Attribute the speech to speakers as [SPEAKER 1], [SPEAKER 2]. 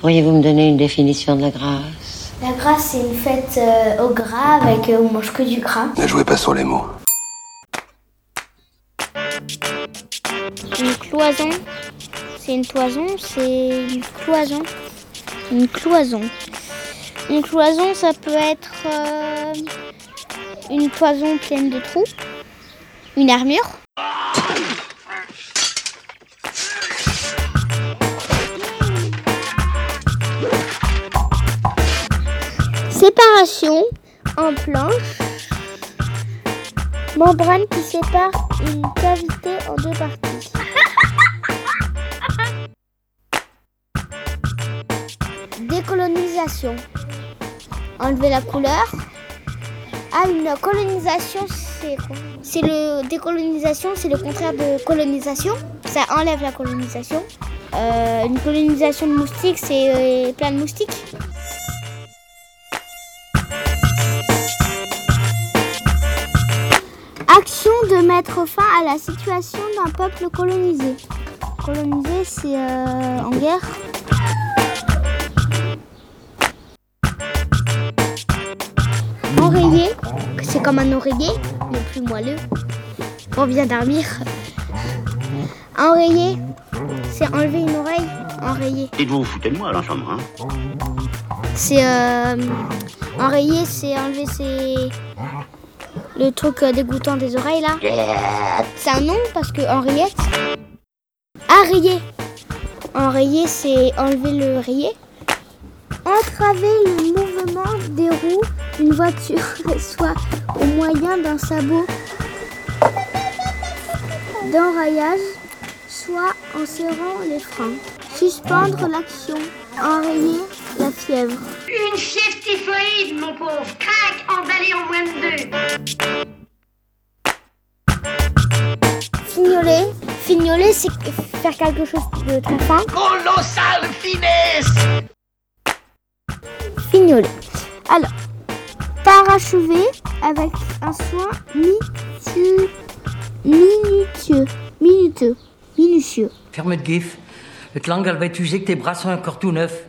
[SPEAKER 1] Pourriez-vous me donner une définition de la grâce?
[SPEAKER 2] La grâce, c'est une fête euh, au gras avec euh, on mange que du gras.
[SPEAKER 3] Ne jouez pas sur les mots.
[SPEAKER 4] Une cloison. C'est une toison, c'est une cloison. Une cloison. Une cloison, ça peut être euh, une cloison pleine de trous. Une armure. Séparation en planche. Membrane qui sépare une cavité en deux parties. Décolonisation. Enlever la couleur. Ah, une colonisation, c'est quoi? Le décolonisation, c'est le contraire de colonisation. Ça enlève la colonisation. Euh, une colonisation de moustiques, c'est euh, plein de moustiques. Mettre fin à la situation d'un peuple colonisé. Colonisé, c'est euh, en guerre. Enrayé, c'est comme un oreiller, mais plus moelleux. On vient dormir. Enrayé, c'est enlever une oreille. Enrayé.
[SPEAKER 5] Dites-vous, vous foutez de moi, l'ensemble, hein?
[SPEAKER 4] C'est euh, enrayé, c'est enlever ses le truc euh, dégoûtant des oreilles là. C'est un nom parce que Henriette. Enrayer. Enrayer, c'est enlever le rayé. Entraver le mouvement des roues d'une voiture, soit au moyen d'un sabot d'enrayage, soit en serrant les freins. Suspendre l'action. Enrayer la fièvre.
[SPEAKER 6] Une fièvre typhoïde, mon pauvre. Crac, emballé en moins de deux.
[SPEAKER 4] Fignoler. Fignoler, c'est faire quelque chose de très fin.
[SPEAKER 5] Colossale finesse
[SPEAKER 4] Fignoler. Alors, parachever avec un soin minutieux. Minutieux. Minutieux. Minutieux.
[SPEAKER 7] Ferme de gif. Le langue, elle va être usée que tes bras sont encore tout neufs.